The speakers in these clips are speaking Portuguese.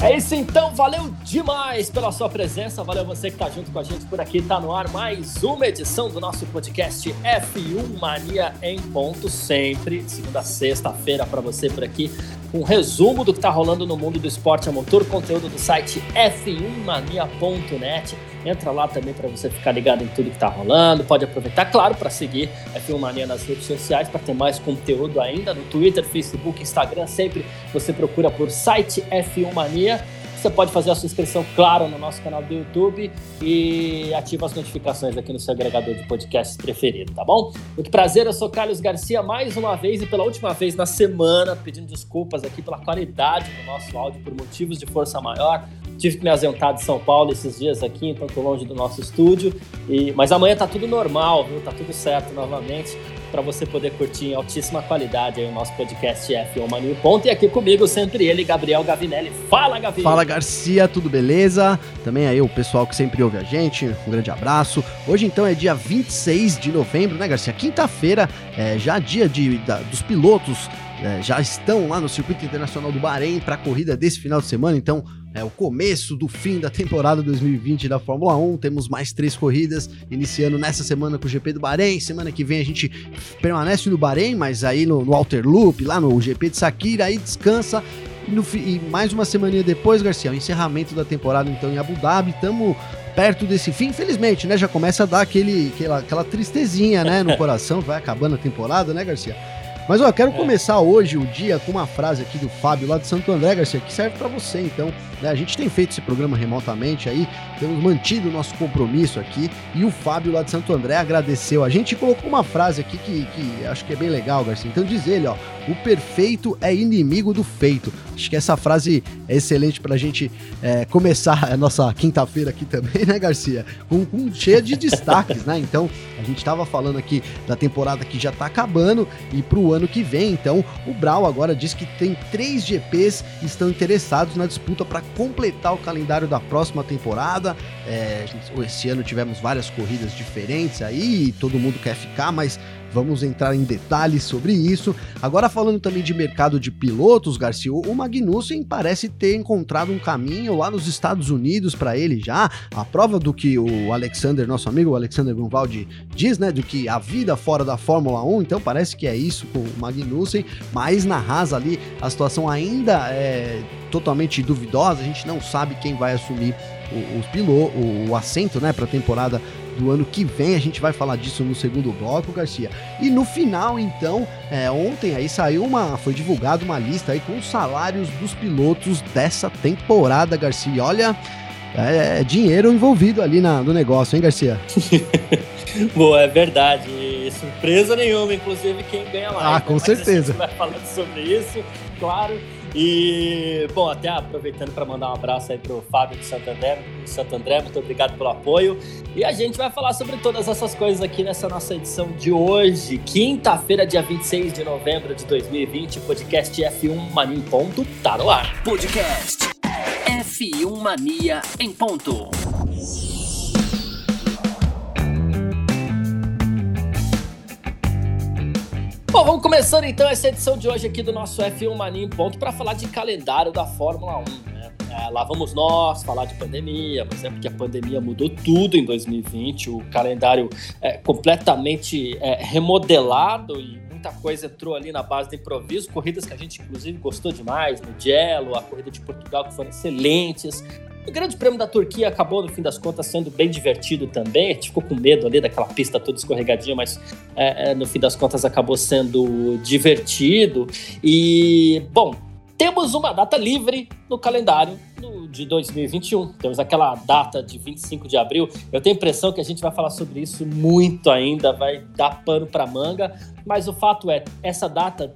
É isso então, valeu demais pela sua presença, valeu você que tá junto com a gente por aqui, tá no ar mais uma edição do nosso podcast F1 Mania em ponto sempre, segunda sexta-feira para você por aqui, um resumo do que tá rolando no mundo do esporte a motor, conteúdo do site f1mania.net. Entra lá também para você ficar ligado em tudo que tá rolando, pode aproveitar, claro, para seguir F1 Mania nas redes sociais para ter mais conteúdo ainda no Twitter, Facebook, Instagram, sempre você procura por site F1 Mania você pode fazer a sua inscrição, claro, no nosso canal do YouTube e ativa as notificações aqui no seu agregador de podcasts preferido, tá bom? Muito prazer, eu sou Carlos Garcia mais uma vez e pela última vez na semana, pedindo desculpas aqui pela qualidade do nosso áudio por motivos de força maior. Tive que me ausentar de São Paulo esses dias aqui, então tô longe do nosso estúdio. E, mas amanhã tá tudo normal, viu? Tá tudo certo novamente para você poder curtir em altíssima qualidade o nosso podcast F1 Mania Ponto. E aqui comigo sempre ele, Gabriel Gavinelli. Fala, Gavi! Fala, Garcia, tudo beleza? Também aí o pessoal que sempre ouve a gente, um grande abraço. Hoje então é dia 26 de novembro, né, Garcia? Quinta-feira, é, já dia de, da, dos pilotos é, já estão lá no Circuito Internacional do Bahrein para a corrida desse final de semana, então é o começo do fim da temporada 2020 da Fórmula 1. Temos mais três corridas, iniciando nessa semana com o GP do Bahrein. Semana que vem a gente permanece no Bahrein, mas aí no, no Alter Loop, lá no GP de Sakira, aí descansa. E, no, e mais uma semana depois, Garcia, o encerramento da temporada então em Abu Dhabi. Estamos perto desse fim, infelizmente, né? Já começa a dar aquele, aquela, aquela tristezinha, né, no coração. Vai acabando a temporada, né, Garcia? Mas ó, eu quero é. começar hoje o dia com uma frase aqui do Fábio lá de Santo André, Garcia, que serve para você, então. Né? A gente tem feito esse programa remotamente aí, temos mantido o nosso compromisso aqui e o Fábio lá de Santo André agradeceu a gente colocou uma frase aqui que, que acho que é bem legal, Garcia. Então diz ele, ó, o perfeito é inimigo do feito. Acho que essa frase é excelente pra gente é, começar a nossa quinta-feira aqui também, né, Garcia? Com, com cheia de destaques, né? Então, a gente tava falando aqui da temporada que já tá acabando e pro ano que vem, então, o Brau agora diz que tem três GPs que estão interessados na disputa para completar o calendário da próxima temporada. É, esse ano tivemos várias corridas diferentes aí, todo mundo quer ficar, mas Vamos entrar em detalhes sobre isso. Agora falando também de mercado de pilotos, Garcia, o Magnussen parece ter encontrado um caminho lá nos Estados Unidos para ele já. A prova do que o Alexander, nosso amigo Alexander Grunwald diz, né, do que a vida fora da Fórmula 1, então parece que é isso com o Magnussen, mas na Haas ali a situação ainda é totalmente duvidosa, a gente não sabe quem vai assumir o, o o, o assento, né, para a temporada do ano que vem. A gente vai falar disso no segundo bloco, Garcia. E no final, então, é, ontem aí saiu uma, foi divulgada uma lista aí com os salários dos pilotos dessa temporada, Garcia. Olha, é, é dinheiro envolvido ali na, no negócio, hein, Garcia? Boa, é verdade. Surpresa nenhuma, inclusive quem ganha lá. Ah, com certeza. A gente vai falando sobre isso, claro. E, bom, até aproveitando para mandar um abraço aí Fábio de Santo André, de Santo André, muito obrigado pelo apoio. E a gente vai falar sobre todas essas coisas aqui nessa nossa edição de hoje, quinta-feira, dia 26 de novembro de 2020, podcast F1 Mania em ponto, tá no ar. Podcast F1 Mania em ponto. Bom, vamos começando então essa edição de hoje aqui do nosso F1 Mania em ponto para falar de calendário da Fórmula 1. Né? É, lá vamos nós falar de pandemia, mas é porque a pandemia mudou tudo em 2020, o calendário é completamente é, remodelado e muita coisa entrou ali na base do improviso, corridas que a gente inclusive gostou demais, no Gelo, a corrida de Portugal que foram excelentes, o Grande Prêmio da Turquia acabou, no fim das contas, sendo bem divertido também. A gente ficou com medo ali daquela pista toda escorregadinha, mas é, é, no fim das contas acabou sendo divertido. E, bom, temos uma data livre no calendário de 2021. Temos aquela data de 25 de abril. Eu tenho a impressão que a gente vai falar sobre isso muito ainda, vai dar pano para manga, mas o fato é, essa data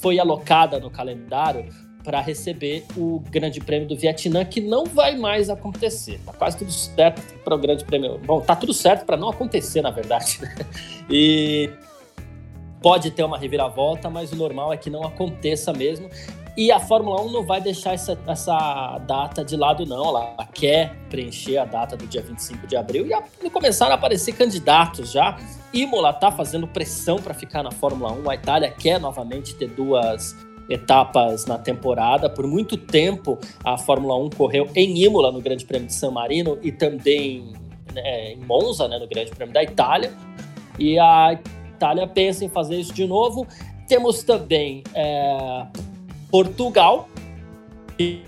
foi alocada no calendário para receber o Grande Prêmio do Vietnã, que não vai mais acontecer. Tá quase tudo certo para o Grande Prêmio. Bom, tá tudo certo para não acontecer, na verdade. Né? E pode ter uma reviravolta, mas o normal é que não aconteça mesmo. E a Fórmula 1 não vai deixar essa, essa data de lado, não. Ela quer preencher a data do dia 25 de abril e, e começaram a aparecer candidatos já. Imola está fazendo pressão para ficar na Fórmula 1. A Itália quer novamente ter duas etapas na temporada. Por muito tempo, a Fórmula 1 correu em Imola, no Grande Prêmio de San Marino, e também né, em Monza, né, no Grande Prêmio da Itália. E a Itália pensa em fazer isso de novo. Temos também é, Portugal, que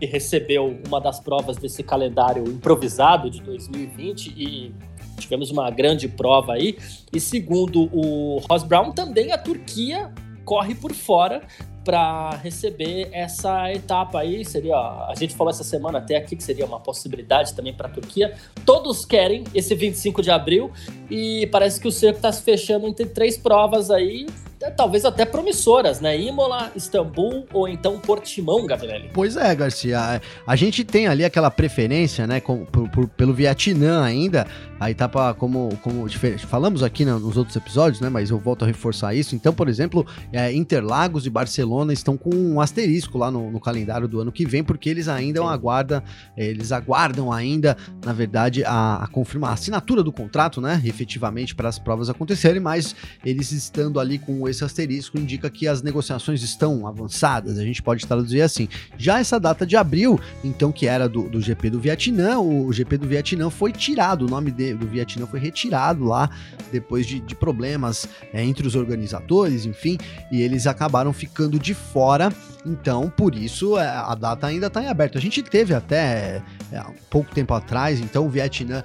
recebeu uma das provas desse calendário improvisado de 2020 e tivemos uma grande prova aí. E segundo o Ross Brown, também a Turquia corre por fora para receber essa etapa aí. Seria, a gente falou essa semana até aqui que seria uma possibilidade também para a Turquia. Todos querem esse 25 de abril e parece que o cerco está se fechando entre três provas aí talvez até promissoras, né? Imola, Istambul ou então Portimão, Gabriel. Pois é, Garcia. A gente tem ali aquela preferência, né, com, por, por, pelo Vietnã ainda. A etapa, como, como falamos aqui nos outros episódios, né? Mas eu volto a reforçar isso. Então, por exemplo, é, Interlagos e Barcelona estão com um asterisco lá no, no calendário do ano que vem, porque eles ainda aguardam, eles aguardam ainda, na verdade, a, a confirmar a assinatura do contrato, né? Efetivamente para as provas acontecerem, mas eles estando ali com esse asterisco indica que as negociações estão avançadas, a gente pode traduzir assim. Já essa data de abril, então, que era do, do GP do Vietnã, o, GP do Vietnã foi tirado, o nome de, do Vietnã foi retirado lá, depois de, de problemas é, entre os organizadores, enfim, e eles acabaram ficando de fora, então, por isso, é, a data ainda está em aberto. A gente teve até é, pouco tempo atrás, então, o Vietnã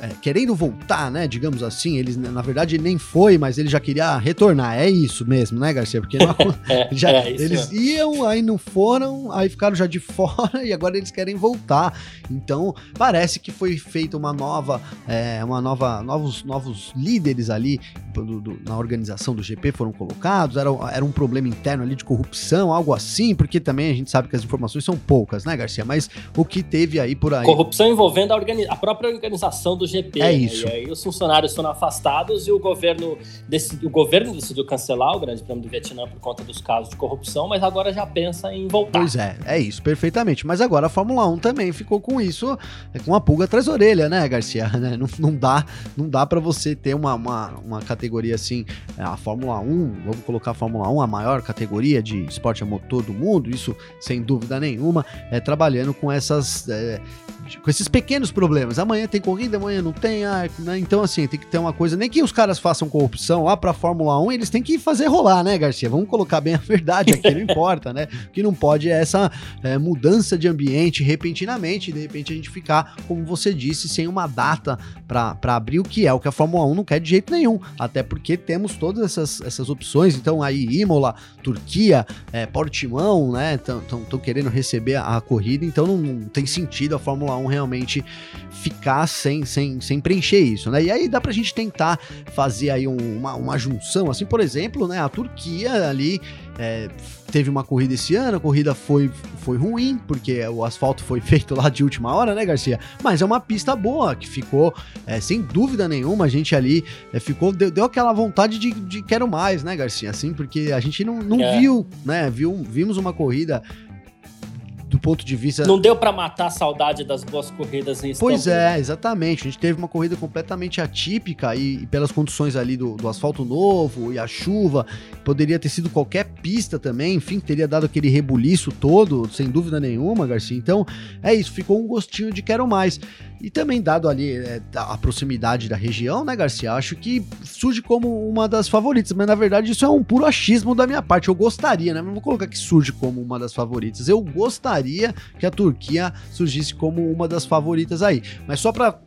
é, querendo voltar, né? Digamos assim, eles na verdade nem foi, mas ele já queria retornar. É isso mesmo, né, Garcia? Porque não, é, já, é eles iam, aí não foram, aí ficaram já de fora e agora eles querem voltar. Então parece que foi feita uma nova, é, uma nova, novos, novos líderes ali do, do, na organização do GP foram colocados. Era, era um problema interno ali de corrupção, algo assim, porque também a gente sabe que as informações são poucas, né, Garcia? Mas o que teve aí por aí. Corrupção envolvendo a, a própria organização do GP. É né? isso. E aí os funcionários foram afastados e o governo, o governo decidiu cancelar o Grande Prêmio do Vietnã por conta dos casos de corrupção, mas agora já pensa em voltar. Pois é, é isso, perfeitamente. Mas agora a Fórmula 1 também ficou com isso, é, com uma pulga atrás da orelha, né, Garcia? Né? Não, não dá, não dá para você ter uma, uma, uma categoria assim, é, a Fórmula 1, vamos colocar a Fórmula 1 a maior categoria de esporte a motor do mundo, isso sem dúvida nenhuma, é trabalhando com essas é, com esses pequenos problemas. Amanhã tem corrida, amanhã não tem, ah, né? Então, assim, tem que ter uma coisa. Nem que os caras façam corrupção lá pra Fórmula 1, eles têm que fazer rolar, né, Garcia? Vamos colocar bem a verdade aqui, não importa, né? O que não pode é essa é, mudança de ambiente repentinamente, e de repente a gente ficar, como você disse, sem uma data para abrir, o que é o que a Fórmula 1 não quer de jeito nenhum. Até porque temos todas essas, essas opções. Então, aí, Imola, Turquia, é, Portimão, né? Estão querendo receber a, corrida, então não, não tem sentido a Fórmula 1 realmente ficar sem, sem, sem preencher isso, né? E aí dá pra gente tentar fazer aí um, uma, uma junção, assim, por exemplo, né? A Turquia ali é, teve uma corrida esse ano, a corrida foi, foi ruim, porque o asfalto foi feito lá de última hora, né, Garcia? Mas é uma pista boa, que ficou, é, sem dúvida nenhuma, a gente ali é, ficou, deu, deu, aquela vontade de, de quero mais, né, Garcia? Assim, porque a gente não, não é. viu, né? Viu, vimos uma corrida do ponto de vista. Não deu para matar a saudade das boas corridas em Pois é, exatamente. A gente teve uma corrida completamente atípica e, e pelas condições ali do, do, asfalto novo e a chuva, poderia ter sido qualquer pista também, enfim, teria dado aquele rebuliço todo, sem dúvida nenhuma, Garcia. Então, é isso, ficou um gostinho de quero mais. E também, dado ali é, a proximidade da região, né, Garcia? Acho que surge como uma das favoritas, mas na verdade isso é um puro achismo da minha parte. Eu gostaria, né? Não vou colocar que surge como uma das favoritas. Eu gostaria que a Turquia surgisse como uma das favoritas aí. Mas só para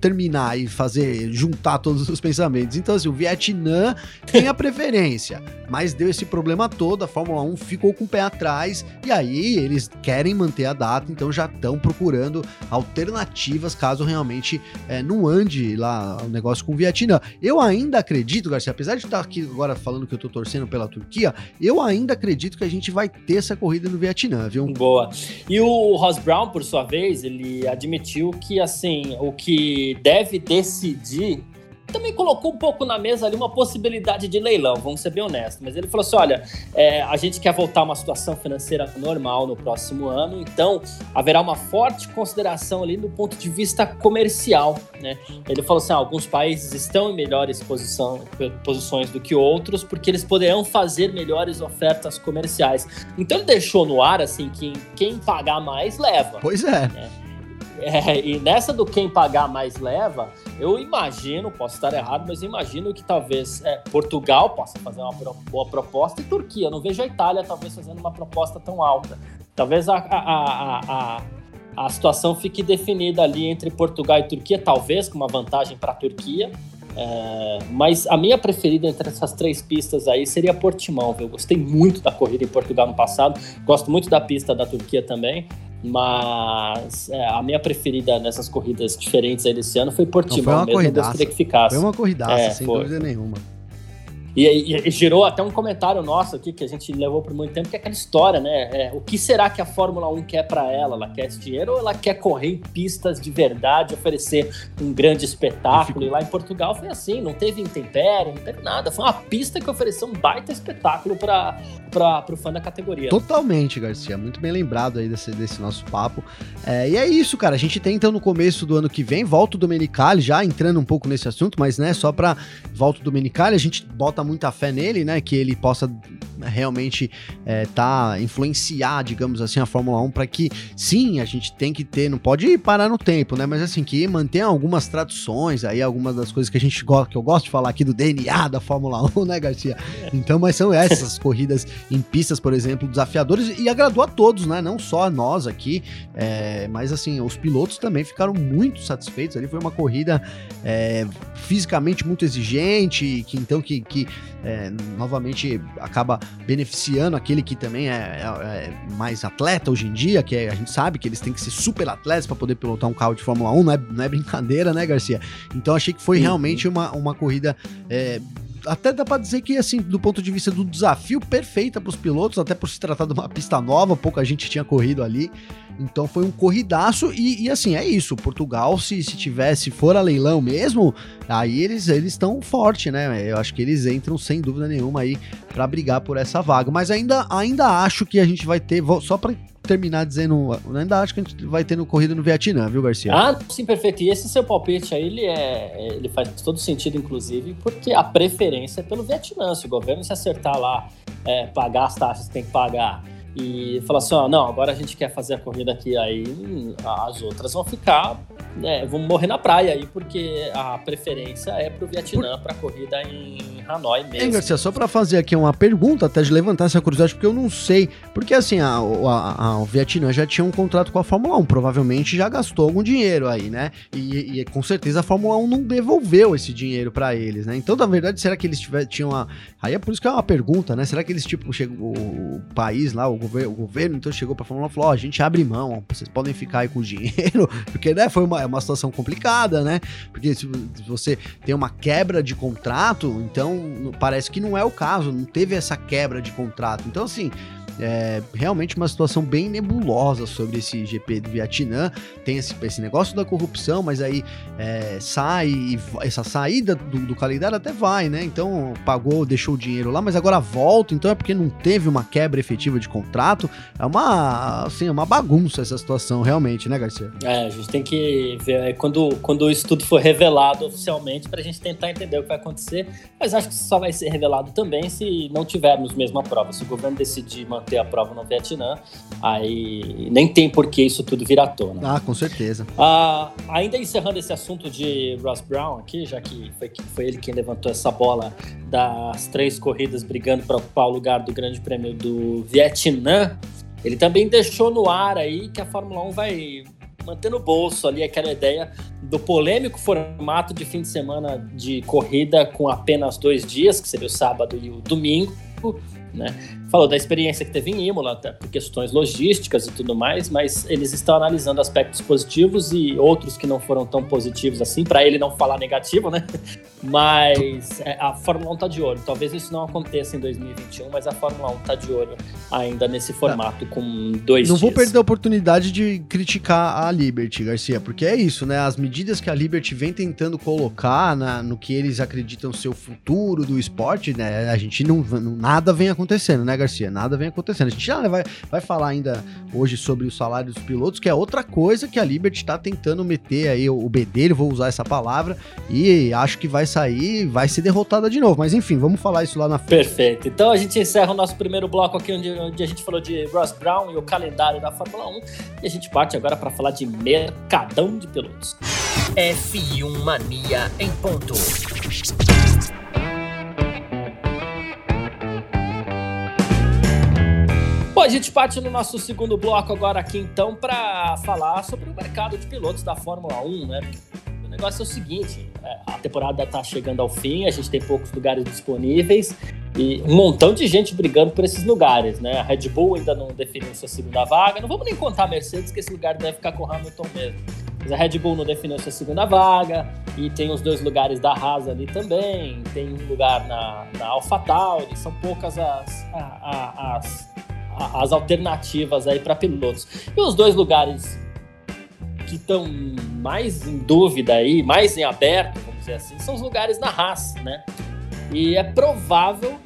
terminar e fazer juntar todos os pensamentos. Então, assim, o Vietnã tem a preferência, mas deu esse problema todo. A Fórmula 1 ficou com o pé atrás e aí eles querem manter a data, então já estão procurando alternativas caso realmente é, não ande lá o negócio com o Vietnã. Eu ainda acredito, Garcia, apesar de estar aqui agora falando que eu tô torcendo pela Turquia, eu ainda acredito que a gente vai ter essa corrida no Vietnã, viu? Boa. E o Ross Brown, por sua vez, ele admitiu que assim, o que deve decidir também colocou um pouco na mesa ali uma possibilidade de leilão, vamos ser bem honestos. Mas ele falou assim: olha, é, a gente quer voltar a uma situação financeira normal no próximo ano, então haverá uma forte consideração ali do ponto de vista comercial. Né? Ele falou assim: ah, alguns países estão em melhores posição, posições do que outros, porque eles poderão fazer melhores ofertas comerciais. Então ele deixou no ar assim que quem pagar mais leva. Pois é. Né? É, e nessa do quem pagar mais leva, eu imagino, posso estar errado, mas imagino que talvez é, Portugal possa fazer uma boa proposta e Turquia. não vejo a Itália talvez fazendo uma proposta tão alta. Talvez a, a, a, a, a situação fique definida ali entre Portugal e Turquia, talvez com uma vantagem para a Turquia. É, mas a minha preferida entre essas três pistas aí seria Portimão. Viu? Eu gostei muito da corrida em Portugal no passado, gosto muito da pista da Turquia também. Mas é, a minha preferida nessas corridas diferentes aí desse ano foi Portimão Não, foi uma mesmo, gostaria que ficasse. Foi uma corridaça, é, sem foi. dúvida nenhuma. E, e, e, gerou até um comentário nosso aqui que a gente levou por muito tempo, que é aquela história, né? É, o que será que a Fórmula 1 quer para ela? Ela quer esse dinheiro ou ela quer correr em pistas de verdade, oferecer um grande espetáculo? E lá em Portugal foi assim, não teve intempério, não teve nada. Foi uma pista que ofereceu um baita espetáculo para o fã da categoria. Totalmente, Garcia. Muito bem lembrado aí desse, desse nosso papo. É, e é isso, cara. A gente tem então no começo do ano que vem, volta o Domenicali, já entrando um pouco nesse assunto, mas né, só para volta o Domenicali, a gente bota muita fé nele, né? Que ele possa realmente é, tá influenciar, digamos assim, a Fórmula 1 para que sim, a gente tem que ter, não pode parar no tempo, né? Mas assim que mantenha algumas tradições aí, algumas das coisas que a gente gosta, que eu gosto de falar aqui do DNA da Fórmula 1, né, Garcia? Então, mas são essas corridas em pistas, por exemplo, desafiadores e agradou a todos, né? Não só a nós aqui, é, mas assim os pilotos também ficaram muito satisfeitos. Ali foi uma corrida é, fisicamente muito exigente, que então que, que é, novamente acaba beneficiando aquele que também é, é, é, mais atleta hoje em dia, que é, a gente sabe que eles têm que ser super atletas para poder pilotar um carro de Fórmula 1, não é, não é brincadeira, né, Garcia? Então achei que foi realmente uma, uma corrida é, até dá para dizer que, assim, do ponto de vista do desafio, perfeita para os pilotos, até por se tratar de uma pista nova, pouca gente tinha corrido ali. Então foi um corridaço e, e assim, é isso. Portugal, se, se tivesse, for a leilão mesmo, aí eles estão forte, né? Eu acho que eles entram sem dúvida nenhuma aí para brigar por essa vaga. Mas ainda, ainda acho que a gente vai ter, só para terminar dizendo, ainda acho que a gente vai ter no corrida no Vietnã, viu, Garcia? Ah, sim, perfeito. E esse seu palpite aí, ele, é, ele faz todo sentido, inclusive, porque a preferência é pelo Vietnã. Se o governo se acertar lá, é, pagar as taxas que tem que pagar e falar assim, ó, não, agora a gente quer fazer a corrida aqui, aí as outras vão ficar, né, vão morrer na praia aí, porque a preferência é pro Vietnã, Por... pra corrida em Hanoi mesmo. É, Garcia, só para fazer aqui uma pergunta, até de levantar essa curiosidade, porque eu não sei, porque assim, a, a, a, o Vietnã já tinha um contrato com a Fórmula 1, provavelmente já gastou algum dinheiro aí, né, e, e com certeza a Fórmula 1 não devolveu esse dinheiro para eles, né, então na verdade, será que eles tiver, tinham uma, aí é por isso que é uma pergunta, né, será que eles, tipo, chegou o país lá, o governo, o governo então chegou para a Fórmula e falou: ó, a gente abre mão, vocês podem ficar aí com o dinheiro, porque né, foi uma, é uma situação complicada, né? Porque se você tem uma quebra de contrato, então parece que não é o caso, não teve essa quebra de contrato. Então, assim, é realmente uma situação bem nebulosa sobre esse GP do Vietnã. Tem esse, esse negócio da corrupção, mas aí é, sai, essa saída do, do, calendário até vai, né? Então pagou, deixou o dinheiro lá, mas agora volta, então é porque não teve uma quebra efetiva de contrato. É uma, assim, é uma bagunça essa situação, realmente, né, Garcia? É, a gente tem que ver quando, quando isso tudo for revelado oficialmente para a gente tentar entender o que vai acontecer, mas acho que só vai ser revelado também se não tivermos mesmo a prova. Se o governo decidir manter ter a prova no Vietnã, aí nem tem por que isso tudo vir à tona. Ah, com certeza. Ah, ainda encerrando esse assunto de Ross Brown aqui, já que foi, foi ele quem levantou essa bola das três corridas brigando para ocupar o lugar do Grande Prêmio do Vietnã, ele também deixou no ar aí que a Fórmula 1 vai manter no bolso ali aquela ideia do polêmico formato de fim de semana de corrida com apenas dois dias, que seria o sábado e o domingo, né? Falou da experiência que teve em Imola, até por questões logísticas e tudo mais, mas eles estão analisando aspectos positivos e outros que não foram tão positivos assim, para ele não falar negativo, né? Mas é, a Fórmula 1 tá de olho. Talvez isso não aconteça em 2021, mas a Fórmula 1 tá de olho ainda nesse formato, com dois Não dias. vou perder a oportunidade de criticar a Liberty, Garcia, porque é isso, né? As, medidas que a Liberty vem tentando colocar na, no que eles acreditam ser o futuro do esporte, né? A gente não, não nada vem acontecendo, né, Garcia? Nada vem acontecendo. A gente já vai, vai falar ainda hoje sobre o salário dos pilotos, que é outra coisa que a Liberty está tentando meter aí o, bedelho, vou usar essa palavra, e acho que vai sair, vai ser derrotada de novo. Mas enfim, vamos falar isso lá na frente. Perfeito. Então a gente encerra o nosso primeiro bloco aqui, onde, onde a gente falou de Ross Brown e o calendário da Fórmula 1, e a gente parte agora para falar de mercadão de pilotos. F1 Mania em ponto. Bom, a gente parte no nosso segundo bloco agora aqui então para falar sobre o mercado de pilotos da Fórmula 1, né? O negócio é o seguinte, é, a temporada está chegando ao fim, a gente tem poucos lugares disponíveis e um montão de gente brigando por esses lugares, né? A Red Bull ainda não definiu sua segunda vaga, não vamos nem contar a Mercedes que esse lugar deve ficar com o Hamilton mesmo. Mas a Red Bull não definiu sua segunda vaga e tem os dois lugares da Haas ali também, tem um lugar na, na AlphaTauri, são poucas as, as as alternativas aí para pilotos. E os dois lugares que estão mais em dúvida aí, mais em aberto, vamos dizer assim, são os lugares na Haas, né? E é provável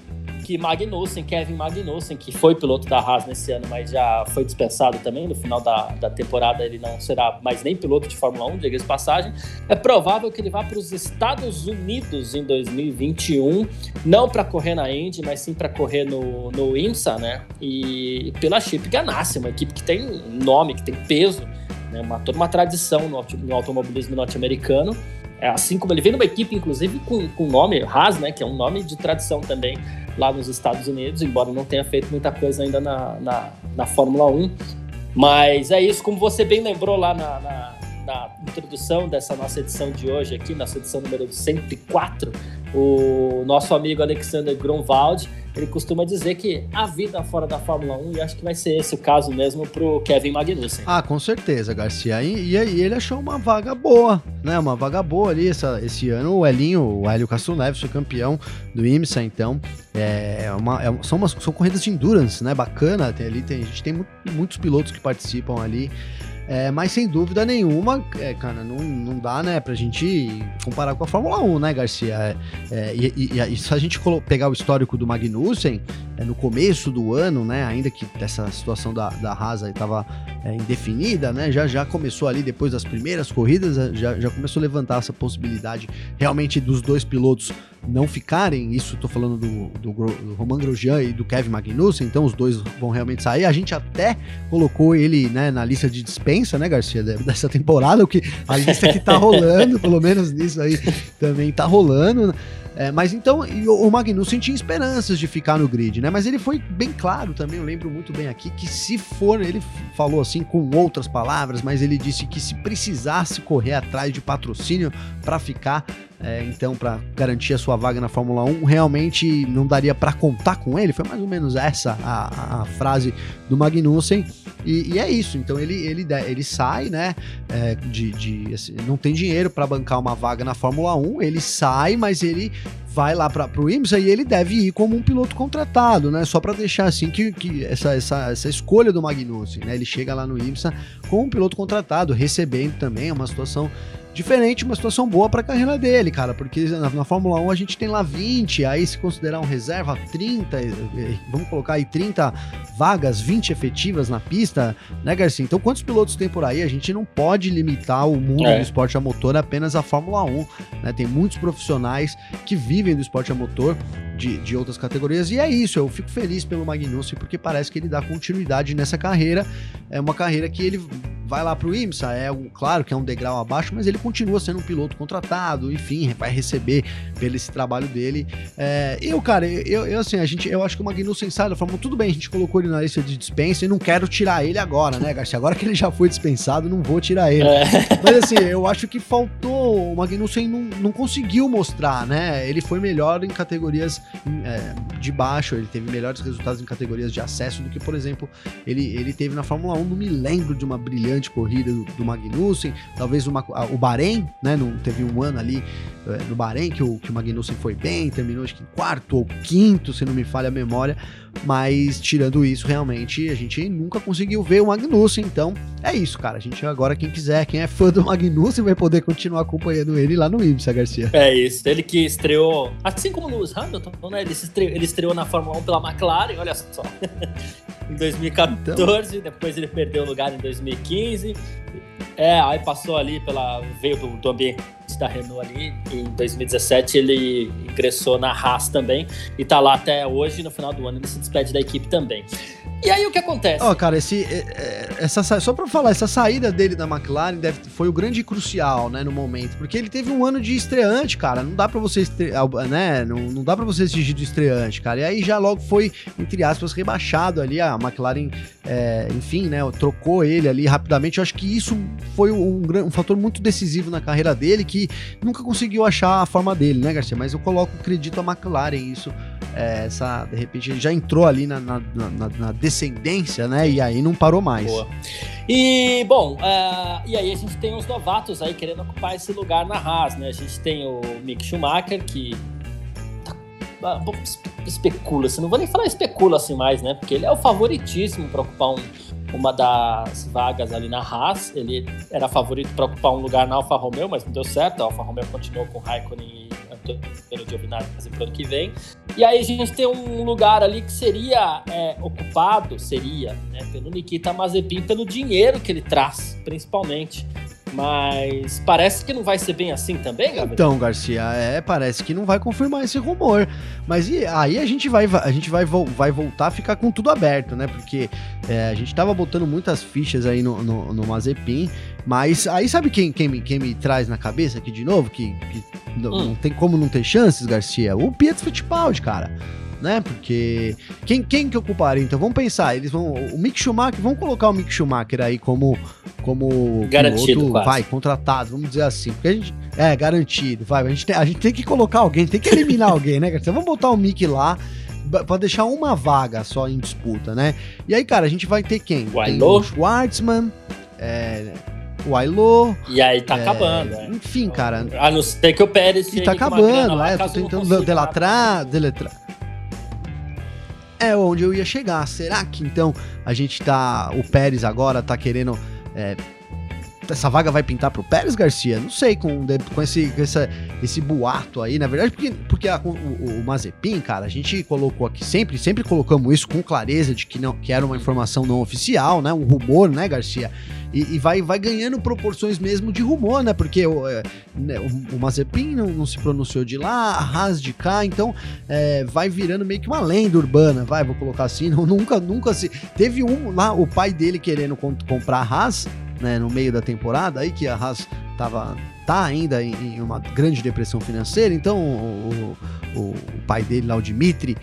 que Magnussen, Kevin Magnussen, que foi piloto da Haas nesse ano, mas já foi dispensado também, no final da, da temporada ele não será mais nem piloto de Fórmula 1, diga de passagem, é provável que ele vá para os Estados Unidos em 2021, não para correr na Indy, mas sim para correr no, no IMSA, né? E pela Chip Ganassi, uma equipe que tem nome, que tem peso, né? uma, toda uma tradição no, no automobilismo norte-americano. É, assim como ele vem numa equipe, inclusive, com, com nome Haas, né? Que é um nome de tradição também lá nos Estados Unidos, embora não tenha feito muita coisa ainda na, na, na Fórmula 1. Mas é isso, como você bem lembrou lá na, na, na, introdução dessa nossa edição de hoje aqui, nossa edição número 104, o nosso amigo Alexander Grunwald, ele costuma dizer que a vida fora da Fórmula 1, e acho que vai ser esse o caso mesmo pro Kevin Magnussen. Ah, com certeza, Garcia. E, e, ele achou uma vaga boa, né? Uma vaga boa ali essa, esse ano. O Elinho, o Hélio Castro Neves, foi campeão do IMSA, então é uma, é, são, umas, são corridas de endurance, né? Bacana. Tem, ali, tem, a gente tem muitos pilotos que participam ali. É, mas sem dúvida nenhuma, é, cara, não, não dá, né, pra gente comparar com a Fórmula 1, né, Garcia? É, é e, e, e, se a gente pegar o histórico do Magnussen, é, no começo do ano, né, ainda que essa situação da, da Haas estava é, indefinida, né, já, já começou ali, depois das primeiras corridas, já, já começou a levantar essa possibilidade realmente dos dois pilotos não ficarem, isso estou falando do, do, do, Roman Grosjean e do Kevin Magnussen, então os dois vão realmente sair. A gente até colocou ele né, na lista de dispensa, né, Garcia, dessa temporada, o que a lista que tá rolando, pelo menos nisso aí também tá rolando. É, mas então, o Magnussen tinha esperanças de ficar no grid, né? Mas ele foi bem claro também, eu lembro muito bem aqui, que se for, ele falou assim com outras palavras, mas ele disse que se precisasse correr atrás de patrocínio para ficar, é, então, para garantir a sua vaga na Fórmula 1, realmente não daria para contar com ele. Foi mais ou menos essa a, a frase do Magnussen. E, e, é isso. Então ele, ele, ele sai, né? É, de, de assim, não tem dinheiro para bancar uma vaga na Fórmula 1. Ele sai, mas ele vai lá para o IMSA e ele deve ir como um piloto contratado, né? Só para deixar assim que, que essa, essa, essa escolha do Magnussen, né? Ele chega lá no IMSA como um piloto contratado, recebendo também, é uma situação diferente, uma situação boa para a carreira dele, cara, porque na, na, Fórmula 1 a gente tem lá 20, aí se considerar um reserva 30, vamos colocar aí 30 vagas, 20 efetivas na pista, né, Garcia? Então quantos pilotos tem por aí? A gente não pode limitar o mundo é. do esporte a motor apenas à Fórmula 1, né? Tem muitos profissionais que vivem do esporte a motor de, de outras categorias e é isso, eu fico feliz pelo Magnussen porque parece que ele dá continuidade nessa carreira, é uma carreira que ele vai lá pro IMSA, é um, claro que é um degrau abaixo, mas ele continua sendo um piloto contratado, enfim, vai receber pelo esse trabalho dele. É, eu, cara, eu, eu, assim, a gente, eu acho que o Magnussen sai da Fórmula tudo bem, a gente colocou ele na lista de dispensa e não quero tirar ele agora, né, Garcia? Agora que ele já foi dispensado, não vou tirar ele. É. Mas assim, eu acho que faltou, o Magnussen não, não conseguiu mostrar, né? Ele foi melhor em categorias é, de baixo, ele teve melhores resultados em categorias de acesso do que, por exemplo, ele, ele teve na Fórmula 1. Não me lembro de uma brilhante grandes corridas do, do Magnussen, talvez uma, o Bahrein, né? Não teve um ano ali é, no Bahrein que o, que o Magnussen foi bem, terminou acho que em quarto ou quinto, se não me falha a memória. Mas tirando isso, realmente a gente nunca conseguiu ver o Magnussen. Então é isso, cara. A gente agora, quem quiser, quem é fã do Magnussen, vai poder continuar acompanhando ele lá no Ibsa, Garcia. É isso. Ele que estreou, assim como o Lewis Hamilton, né? Ele estreou, ele estreou na Fórmula 1 pela McLaren, olha só. em 2014, então... depois ele perdeu o lugar em 2015. É, aí passou ali pela. veio do, do ambiente da Renault ali. Em 2017 ele ingressou na Haas também e tá lá até hoje. No final do ano ele se despede da equipe também. E aí o que acontece? Ó, oh, cara, esse, é, é, essa, só pra falar, essa saída dele da McLaren deve, foi o grande crucial, né, no momento, porque ele teve um ano de estreante, cara, não dá pra você, estre... né, não, não dá pra você exigir do estreante, cara, e aí já logo foi, entre aspas, rebaixado ali, a McLaren, é, enfim, né, trocou ele ali rapidamente, eu acho que isso foi um, um, um fator muito decisivo na carreira dele, que nunca conseguiu achar a forma dele, né, Garcia, mas eu coloco, acredito a McLaren isso, é, essa, de repente já entrou ali na, na, na, na descendência, né? E aí não parou mais. Boa. E, bom, uh, e aí a gente tem os novatos aí querendo ocupar esse lugar na Haas, né? A gente tem o Mick Schumacher, que tá, um pouco especula, assim, não vou nem falar especula assim mais, né? Porque ele é o favoritíssimo para ocupar um, uma das vagas ali na Haas. Ele era favorito para ocupar um lugar na Alfa Romeo, mas não deu certo. A Alfa Romeo continuou com Raikkonen Antônio Giovinazzi para o ano que vem. E aí a gente tem um lugar ali que seria é, ocupado, seria, né, pelo Nikita Mazepin, pelo dinheiro que ele traz, principalmente. Mas parece que não vai ser bem assim também, Gabriel? Então, Garcia, é, parece que não vai confirmar esse rumor. Mas e, aí a gente vai, a gente vai, vai voltar a ficar com tudo aberto, né? Porque é, a gente tava botando muitas fichas aí no, no, no Mazepin, mas aí sabe quem, quem, me, quem me traz na cabeça aqui de novo? Que, que não, hum. não tem como não ter chances, Garcia? O Pietro Fittipaldi, cara né? Porque quem, quem que ocuparia? Então vamos pensar, eles vão. O Mick Schumacher, vamos colocar o Mick Schumacher aí como. como garantido, piloto, vai, contratado, vamos dizer assim. Porque a gente. É, garantido, vai. A gente tem, a gente tem que colocar alguém, tem que eliminar alguém, né, Então vamos botar o Mick lá para deixar uma vaga só em disputa, né? E aí, cara, a gente vai ter quem? O Tem o Schwartzman, é, o Ailô. E aí tá é, acabando. É. Enfim, cara. A não ser que o Pérez. E tá acabando, lá, é. Tô tentando delatrar, deletrar. É onde eu ia chegar. Será que então a gente tá. O Pérez agora tá querendo. É, essa vaga vai pintar pro Pérez Garcia? Não sei, com, com, esse, com essa, esse boato aí, na verdade, porque, porque a, o, o, Mazepin, cara, a gente colocou aqui sempre, sempre colocamos isso com clareza de que, não, que era uma informação não oficial, né? Um rumor, né, Garcia? E, e, vai, vai ganhando proporções mesmo de rumor, né? Porque o, é, né, o, o Mazepin não, não, se pronunciou de lá, a Haas de cá, então é, vai virando meio que uma lenda urbana, vai, vou colocar assim. Não, nunca, nunca se. Teve um lá, o pai dele querendo comprar a Haas, né, no meio da temporada, aí que a Haas tava tá ainda em, em uma grande depressão financeira, então o, o, o, pai dele lá, o Dimitri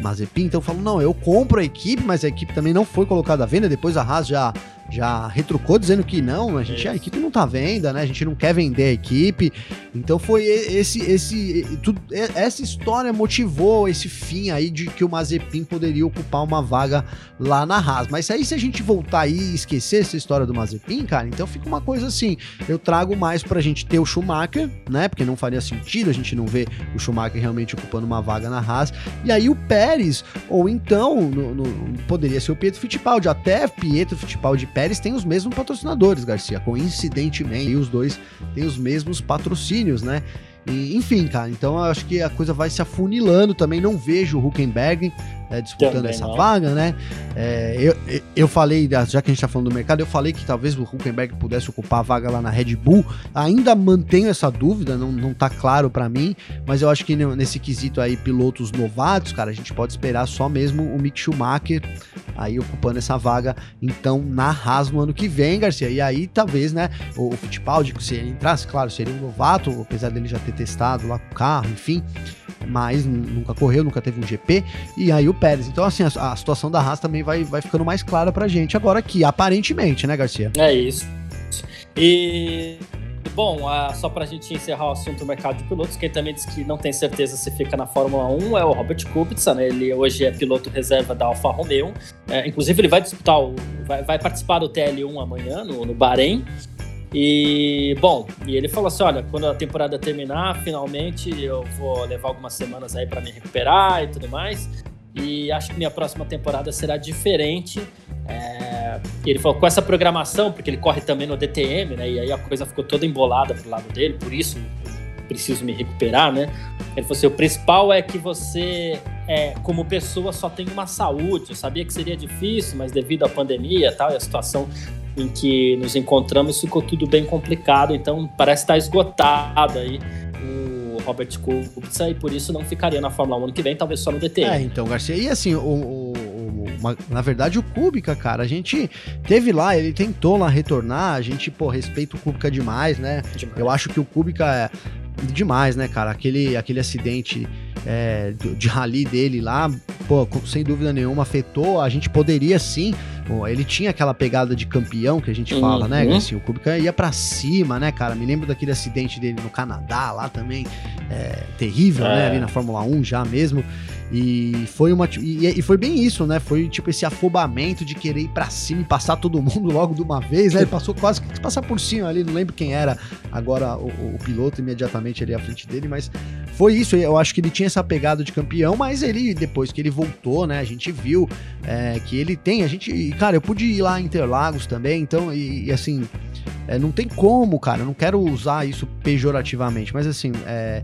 Mazepin, então falou, não, eu compro a equipe, mas a equipe também não foi colocada à venda, depois a Haas já já retrucou dizendo que não, a gente a equipe não tá venda, né? A gente não quer vender a equipe. Então foi esse esse tudo, essa história motivou esse fim aí de que o Mazepin poderia ocupar uma vaga lá na Haas. Mas aí se a gente voltar aí e esquecer essa história do Mazepin, cara, então fica uma coisa assim, eu trago mais pra gente ter o Schumacher, né? Porque não faria sentido a gente não ver o Schumacher realmente ocupando uma vaga na Haas. E aí o Pérez, ou então no, no, poderia ser o Pietro Fittipaldi, até Pietro Fittipaldi Pérez Pérez tem os mesmos patrocinadores, Garcia. Coincidentemente, os dois têm os mesmos patrocínios, né? E, enfim, cara, então eu acho que a coisa vai se afunilando também. Não vejo o Huckenberg é, disputando Também essa não. vaga, né? É, eu, eu falei, já que a gente tá falando do mercado, eu falei que talvez o Huckenberg pudesse ocupar a vaga lá na Red Bull. Ainda mantenho essa dúvida, não, não tá claro para mim, mas eu acho que nesse quesito aí, pilotos novatos, cara, a gente pode esperar só mesmo o Mick Schumacher aí ocupando essa vaga, então, na Haas no ano que vem, Garcia. E aí, talvez, né, o, o Fittipaldi, se ele entrasse, claro, seria um novato, apesar dele já ter testado lá com o carro, enfim mas nunca correu, nunca teve um GP, e aí o Pérez. Então, assim, a, a situação da Haas também vai, vai ficando mais clara pra gente agora aqui, aparentemente, né, Garcia? É isso. E Bom, só para a gente encerrar o assunto do mercado de pilotos, quem também diz que não tem certeza se fica na Fórmula 1 é o Robert Kubica, né? Ele hoje é piloto reserva da Alfa Romeo. É, inclusive, ele vai disputar, o, vai, vai, participar do TL1 amanhã, no, no Bahrein. E, bom, e ele falou assim: olha, quando a temporada terminar, finalmente eu vou levar algumas semanas aí para me recuperar e tudo mais. E acho que minha próxima temporada será diferente. É, ele falou com essa programação, porque ele corre também no DTM, né? E aí a coisa ficou toda embolada pro lado dele, por isso preciso me recuperar, né? Ele falou assim: o principal é que você, é, como pessoa, só tem uma saúde. Eu sabia que seria difícil, mas devido à pandemia tal, e a situação em que nos encontramos, ficou tudo bem complicado. Então, parece estar esgotado aí o Robert Kubica e por isso não ficaria na Fórmula 1 ano que vem, talvez só no DT. É, então, Garcia. E assim, o, o, o na verdade, o Kubica, cara, a gente teve lá, ele tentou lá retornar, a gente, pô, respeita o Kubica demais, né? Demais. Eu acho que o Kubica é demais, né, cara? Aquele, aquele acidente é, de rally dele lá, pô, sem dúvida nenhuma afetou. A gente poderia sim. Bom, ele tinha aquela pegada de campeão que a gente fala, né, uhum. né? Assim, o Kubica ia para cima, né, cara? Me lembro daquele acidente dele no Canadá lá também, é, terrível, né? é. né? Ali na Fórmula 1 já mesmo. E foi uma e, e, foi bem isso, né? Foi tipo esse afobamento de querer ir para cima e passar todo mundo logo de uma vez, né? Ele passou quase que passar por cima ali, não lembro quem era agora o, o piloto imediatamente ali à frente dele, mas foi isso. Eu acho que ele tinha essa pegada de campeão, mas ele depois que ele voltou, né? A gente viu é, que ele tem, a gente, cara, eu pude ir lá em Interlagos também, então e, e assim é, não tem como, cara. Eu não quero usar isso pejorativamente, mas assim, é,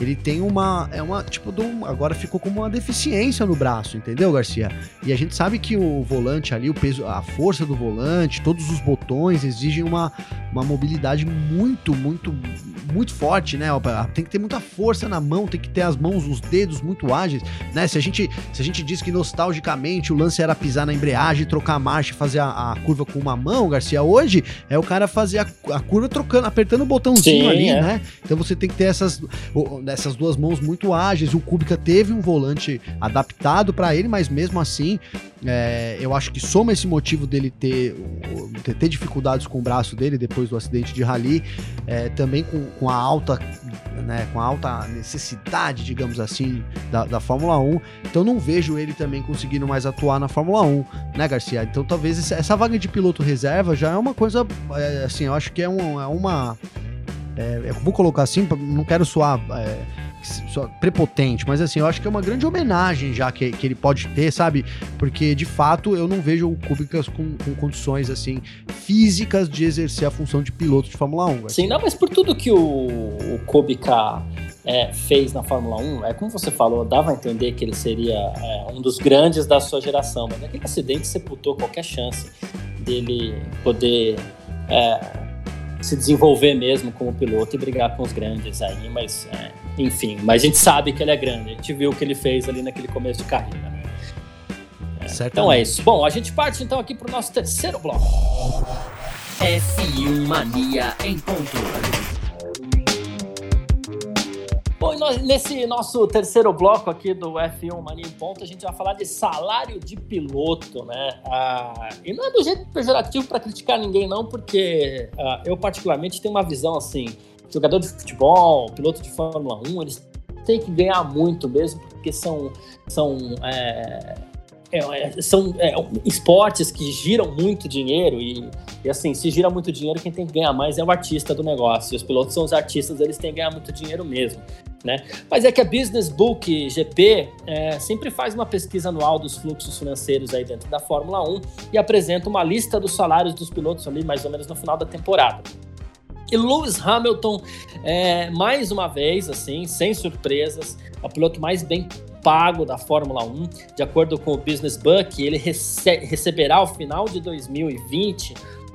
ele tem uma. É uma. Tipo, do, agora ficou como uma deficiência no braço, entendeu, Garcia? E a gente sabe que o volante ali, o peso, a força do volante, todos os botões exigem uma, uma mobilidade muito, muito, muito forte, né? Tem que ter muita força na mão, tem que ter as mãos, os dedos muito ágeis, né? Se a gente, se a gente diz que nostalgicamente o lance era pisar na embreagem, trocar a marcha e fazer a, a curva com uma mão, Garcia, hoje é o cara fazer a, a curva trocando, apertando o botãozinho Sim, ali, é. né? Então você tem que ter essas, essas duas mãos muito ágeis. O Kubica teve um volante adaptado para ele, mas mesmo assim, é, eu acho que soma esse motivo dele ter, ter, ter, dificuldades com o braço dele depois do acidente de rally, é, também com, com, a alta, né, com a alta necessidade, digamos assim, da, da Fórmula 1. Então não vejo ele também conseguindo mais atuar na Fórmula 1, né, Garcia? Então talvez essa vaga de piloto reserva já é uma coisa, é, assim, eu acho que é, um, é uma. É, vou colocar assim, não quero soar é, prepotente, mas assim, eu acho que é uma grande homenagem já que, que ele pode ter, sabe? Porque de fato eu não vejo o Kubica com, com condições assim físicas de exercer a função de piloto de Fórmula 1. Sim, não, mas por tudo que o, o Kubica é, fez na Fórmula 1, é como você falou, dava a entender que ele seria é, um dos grandes da sua geração, mas aquele acidente sepultou qualquer chance dele poder é, se desenvolver mesmo como piloto e brigar com os grandes aí, mas é, enfim, mas a gente sabe que ele é grande, a gente viu o que ele fez ali naquele começo de carreira. Né? É, então é isso. Bom, a gente parte então aqui para o nosso terceiro bloco. F1 Mania em ponto. Bom, nós, nesse nosso terceiro bloco aqui do F1 Mania em Ponto, a gente vai falar de salário de piloto, né? Ah, e não é do jeito pejorativo para criticar ninguém, não, porque ah, eu, particularmente, tenho uma visão assim: jogador de futebol, piloto de Fórmula 1, eles têm que ganhar muito mesmo, porque são. são é, é, é, são é, esportes que giram muito dinheiro e, e, assim, se gira muito dinheiro, quem tem que ganhar mais é o artista do negócio. E os pilotos são os artistas, eles têm que ganhar muito dinheiro mesmo. Né? Mas é que a Business Book GP é, sempre faz uma pesquisa anual dos fluxos financeiros aí dentro da Fórmula 1 e apresenta uma lista dos salários dos pilotos ali mais ou menos no final da temporada. E Lewis Hamilton, é, mais uma vez, assim, sem surpresas, é o piloto mais bem pago da Fórmula 1. De acordo com o Business Book, ele rece receberá ao final de 2020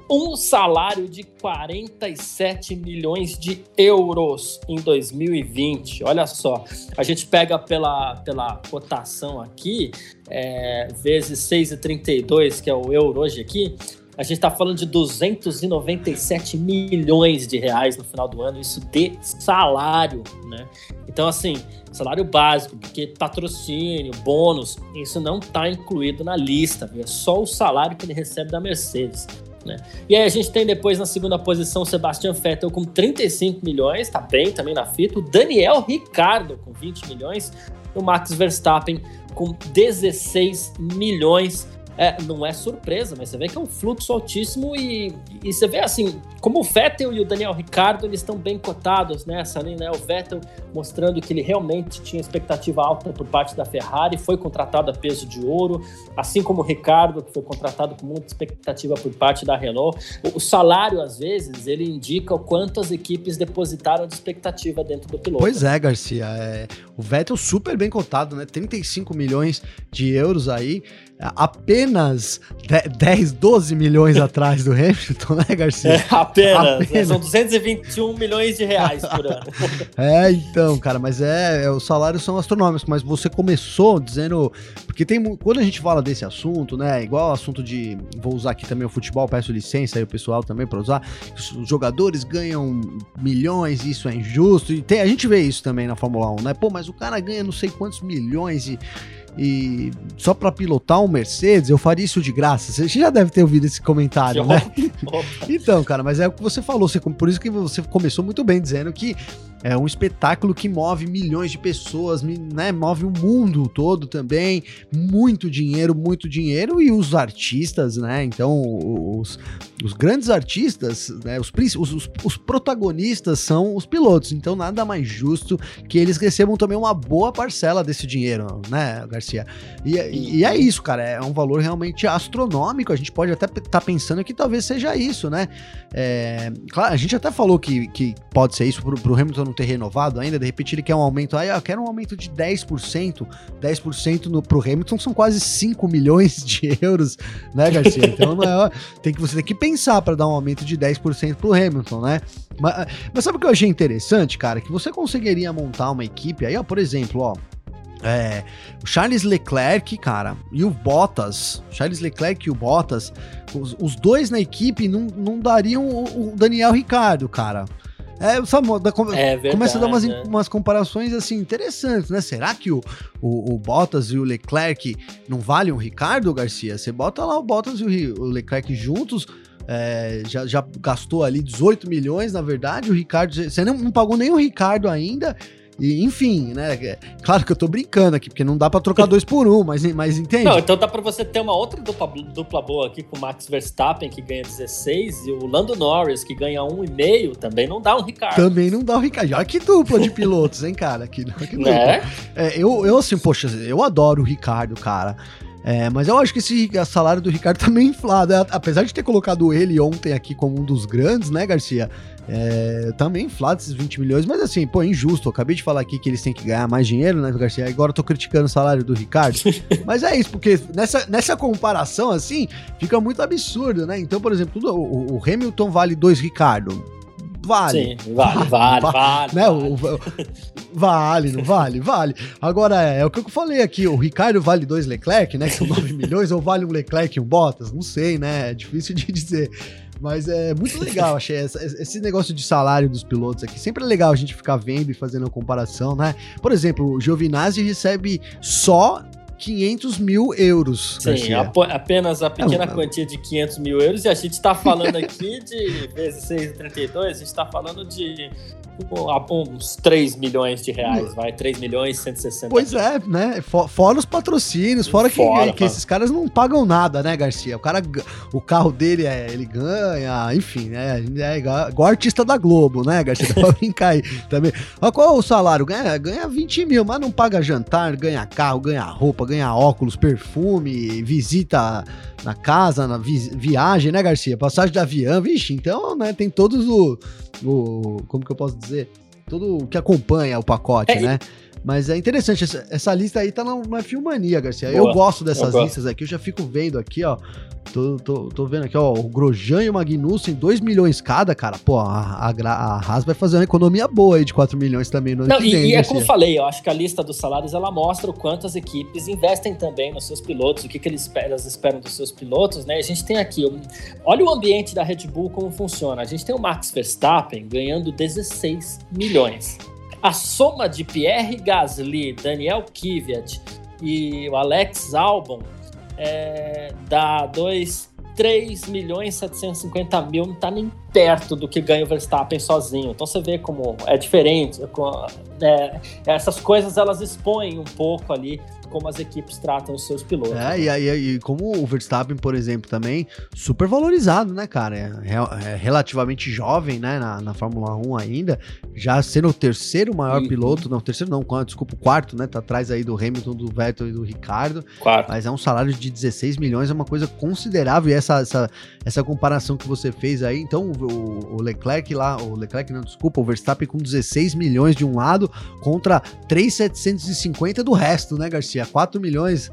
um salário de 47 milhões de euros em 2020. Olha só, a gente pega pela, pela cotação aqui, é, vezes 6,32, que é o euro hoje aqui, a gente está falando de 297 milhões de reais no final do ano, isso de salário, né? Então, assim, salário básico, porque patrocínio, bônus, isso não está incluído na lista, viu? é só o salário que ele recebe da Mercedes. Né? E aí a gente tem depois na segunda posição o Sebastian Vettel com 35 milhões, tá bem também na fita. O Daniel Ricardo com 20 milhões. O Max Verstappen com 16 milhões. É, não é surpresa, mas você vê que é um fluxo altíssimo e, e você vê assim, como o Vettel e o Daniel Ricardo, eles estão bem cotados nessa ali, né? O Vettel mostrando que ele realmente tinha expectativa alta por parte da Ferrari, foi contratado a peso de ouro, assim como o Ricardo, que foi contratado com muita expectativa por parte da Renault. O, salário, às vezes, ele indica o quanto as equipes depositaram de expectativa dentro do piloto. Pois é, Garcia. É, o Vettel super bem cotado, né? 35 milhões de euros aí apenas 10, 12 milhões atrás do Hamilton, né, Garcia? É, apenas, apenas. São 221 milhões de reais por ano. é, então, cara, mas é, é, os salários são astronômicos, mas você começou dizendo. Porque tem. Quando a gente fala desse assunto, né? Igual o assunto de. Vou usar aqui também o futebol, peço licença aí o pessoal também para usar. Os jogadores ganham milhões, isso é injusto. E tem, a gente vê isso também na Fórmula 1, né? Pô, mas o cara ganha não sei quantos milhões e e só para pilotar um Mercedes, eu faria isso de graça. Você já deve ter ouvido esse comentário, né? então, cara, mas é o que você falou. Você, por isso que você começou muito bem dizendo que é um espetáculo que move milhões de pessoas, né? Move o mundo todo também. Muito dinheiro, muito dinheiro. E os artistas, né? Então, os, os grandes artistas, né? Os, os, os protagonistas são os pilotos. Então, nada mais justo que eles recebam também uma boa parcela desse dinheiro, né, Garcia? E, e, é isso, cara. É um valor realmente astronômico. A gente pode até estar tá pensando que talvez seja isso, né? É, claro, a gente até falou que, que pode ser isso pro, pro Hamilton ter renovado ainda, de repente ele quer um aumento, aí ah, eu quero um aumento de 10%, 10% no, pro Hamilton são quase 5 milhões de euros, né, Garcia? Então é, tem que, você tem que pensar para dar um aumento de 10% pro Hamilton, né? Mas, mas sabe o que eu achei interessante, cara? Que você conseguiria montar uma equipe aí, ó, por exemplo, ó, é, o Charles Leclerc, cara, e o Bottas, Charles Leclerc e o Bottas, os, os dois na equipe não, não dariam o, o Daniel Ricardo, cara. É, sabe, da, é verdade, começa a dar umas, né? umas comparações assim interessantes, né? Será que o, o, o, Bottas e o Leclerc não valem o Ricardo, Garcia? Você bota lá o Bottas e o, o Leclerc juntos, é, já, já gastou ali 18 milhões, na verdade. O Ricardo, você não, não pagou nem o Ricardo ainda. E, enfim, né? É, claro que eu tô brincando aqui, porque não dá para trocar dois por um, mas, mas entende? Não, então dá para você ter uma outra dupla, dupla boa aqui com o Max Verstappen, que ganha 16, e o Lando Norris, que ganha 1,5, também não dá um Ricardo. Também não dá um Ricardo. Olha que dupla de pilotos, hein, cara? Que, que dupla. Né? É, eu, eu, assim, poxa, eu adoro o Ricardo, cara. É, mas eu acho que esse salário do Ricardo tá meio inflado. É, apesar de ter colocado ele ontem aqui como um dos grandes, né, Garcia? É, tá meio inflado esses 20 milhões, mas assim, pô, injusto. Eu acabei de falar aqui que eles têm que ganhar mais dinheiro, né, Garcia? Agora eu tô criticando o salário do Ricardo. mas é isso, porque nessa, nessa comparação, assim, fica muito absurdo, né? Então, por exemplo, tudo, o, o Hamilton vale dois Ricardo vale. Sim, vale, vale, vale. vale, né? O, vale, não vale? Vale. Agora, é, é, o que eu falei aqui, o Ricardo vale dois Leclerc, né? Que são 9 milhões, ou vale um Leclerc e um Bottas? Não sei, né? É difícil de dizer. Mas é muito legal, achei essa, esse negócio de salário dos pilotos aqui. Sempre é legal a gente ficar vendo e fazendo a comparação, né? Por exemplo, o Giovinazzi recebe só 500 mil euros. Sim, apenas a pequena é, quantia de 500 mil euros. E a gente está falando aqui de vezes 6,32, a gente está falando de uns 3 milhões de reais, vai, 3 milhões e 160 Pois é, né? Fora os patrocínios, fora, fora que, que esses caras não pagam nada, né, Garcia? O cara, o carro dele, é, ele ganha, enfim, né? É igual, igual artista da Globo, né, Garcia? Dá pra brincar aí também. Olha qual é o salário? Ganha, ganha 20 mil, mas não paga jantar, ganha carro, ganha roupa, ganha óculos, perfume, visita na casa, na vi viagem, né, Garcia? Passagem de avião, vixe, então, né, tem todos o, o como que eu posso dizer? Tudo o que acompanha o pacote, é, né? Mas é interessante, essa, essa, lista aí tá na, na Filmania, Garcia. Boa, eu gosto dessas eu listas aqui, eu já fico vendo aqui, ó. Tô, tô, tô vendo aqui, ó, o Grosjean e o Magnussen, 2 milhões cada, cara. Pô, a, a, a Haas vai fazer uma economia boa aí de 4 milhões também no Não, que vem. E, e é como eu falei, eu acho que a lista dos salários, ela mostra o quanto as equipes investem também nos seus pilotos, o que, que eles, elas esperam dos seus pilotos, né? A gente tem aqui, olha o ambiente da Red Bull como funciona. A gente tem o Max Verstappen ganhando 16 milhões. A soma de Pierre Gasly, Daniel Kvyat e o Alex Albon é, dá 2, 3 milhões e 750 mil, não está nem perto do que ganha o Verstappen sozinho. Então você vê como é diferente. É, essas coisas elas expõem um pouco ali como as equipes tratam os seus pilotos. É, e, e, e como o Verstappen, por exemplo, também super valorizado, né, cara? É, é relativamente jovem, né, na, na, Fórmula 1 ainda, já sendo o terceiro maior uhum. piloto, não, terceiro não, desculpa, o quarto, né, tá atrás aí do Hamilton, do Vettel e do Ricardo. Quarto. Mas é um salário de 16 milhões, é uma coisa considerável, e essa, essa, essa comparação que você fez aí, então o, o Leclerc lá, o Leclerc não, desculpa, o Verstappen com 16 milhões de um lado contra 3,750 do resto, né, Garcia? 4 milhões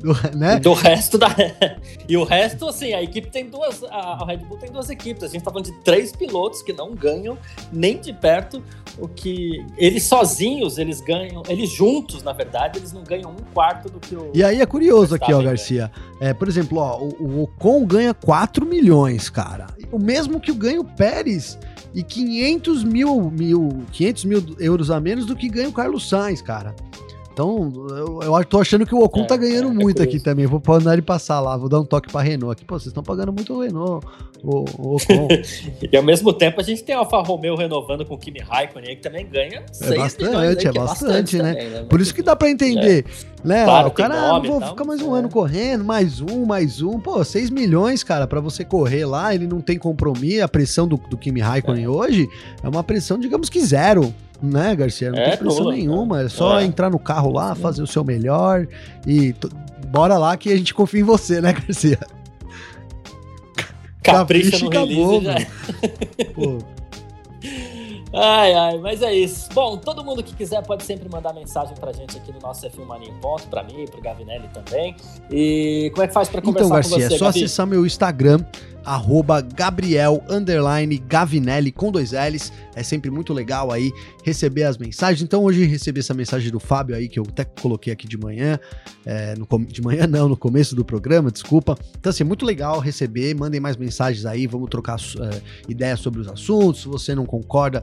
do, né? do resto da. e o resto, assim, a equipe tem duas. A Red Bull tem duas equipes. A gente tá falando de três pilotos que não ganham nem de perto o que. Eles sozinhos, eles ganham. Eles juntos, na verdade, eles não ganham um quarto do que o. E aí é curioso aqui, ó, Garcia. É, por exemplo, ó, o, o Ocon ganha 4 milhões, cara. O mesmo que o ganha o Pérez e 500 mil, mil, 500 mil euros a menos do que ganha o Carlos Sainz, cara. Então, eu, eu tô achando que o Ocon é, tá ganhando é, muito é aqui também. Vou mandar ele passar lá, vou dar um toque pra Renault aqui. Pô, vocês estão pagando muito o Renault, o, o Ocon. e ao mesmo tempo a gente tem o Alfa Romeo renovando com o Kimi Raikkonen, que também ganha É bastante, aí, é, é bastante, né? Também, né? Por isso que dá pra entender. É. Né? Claro, o cara, ah, vou ficar mais um ano correndo, mais um, mais um. Pô, 6 milhões, cara, pra você correr lá, ele não tem compromisso. A pressão do, do Kimi Raikkonen hoje é uma pressão, digamos que zero né, Garcia? Não é, tem pressão nenhuma. É só é. entrar no carro lá, fazer o seu melhor e bora lá que a gente confia em você, né, Garcia? Capricha, Capricha no acabou, release Pô. Ai, ai, mas é isso. Bom, todo mundo que quiser pode sempre mandar mensagem pra gente aqui no nosso F1 Mania em Ponto, pra mim, pro Gavinelli também. E como é que faz pra conversar então, Garcia, com você, é só Gabi? acessar meu Instagram, arroba Gabriel Gavinelli com dois L's. É sempre muito legal aí receber as mensagens. Então hoje recebi essa mensagem do Fábio aí, que eu até coloquei aqui de manhã. É, no, de manhã não, no começo do programa, desculpa. Então assim, é muito legal receber. Mandem mais mensagens aí, vamos trocar é, ideias sobre os assuntos. Se você não concorda,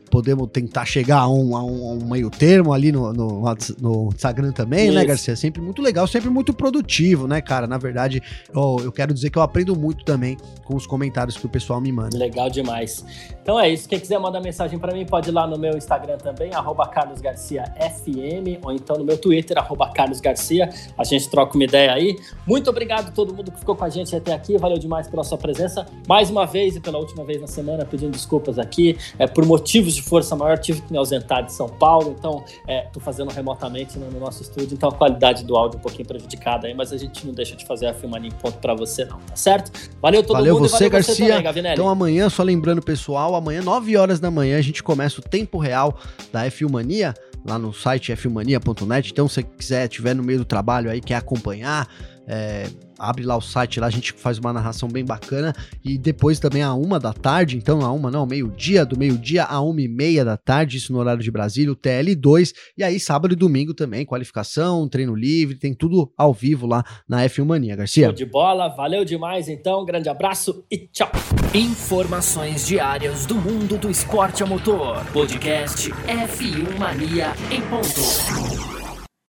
podemos tentar chegar a um, a um, a um meio termo ali no, no, no Instagram também, né, Isso. né, Garcia? Sempre muito legal, sempre muito produtivo, né, cara? Na verdade, eu, eu quero dizer que eu aprendo muito também com os comentários que o pessoal me manda. Legal demais. Então é isso. Quem quiser mandar mensagem para mim, pode ir lá no meu Instagram também, carlosgarciafm, ou então no meu Twitter, carlosgarcia. A gente troca uma ideia aí. Muito obrigado a todo mundo que ficou com a gente até aqui. Valeu demais pela sua presença. Mais uma vez e pela última vez na semana, pedindo desculpas aqui. É, por motivos de de força maior, tive que me ausentar de São Paulo, então estou é, fazendo remotamente no, no, nosso estúdio, então a qualidade do áudio é um pouquinho prejudicada aí, mas a gente não deixa de fazer a Filmania em ponto para você não, tá certo? Valeu todo valeu mundo você, valeu Garcia. você também, Então amanhã, só lembrando pessoal, amanhã 9 horas da manhã a gente começa o tempo real da F Mania lá no site fmania.net. Então, se você quiser, tiver no meio do trabalho aí, quer acompanhar, é, abre lá o site, lá a gente faz uma narração bem bacana. E depois também a uma da tarde, então a uma não, meio-dia, do meio-dia a uma e meia da tarde, isso no horário de Brasília, o TL2. E aí sábado e domingo também, qualificação, treino livre, tem tudo ao vivo lá na F1 Mania, Garcia. Show de bola, valeu demais então, grande abraço e tchau. Informações diárias do mundo do esporte a motor. Podcast F1 Mania em ponto.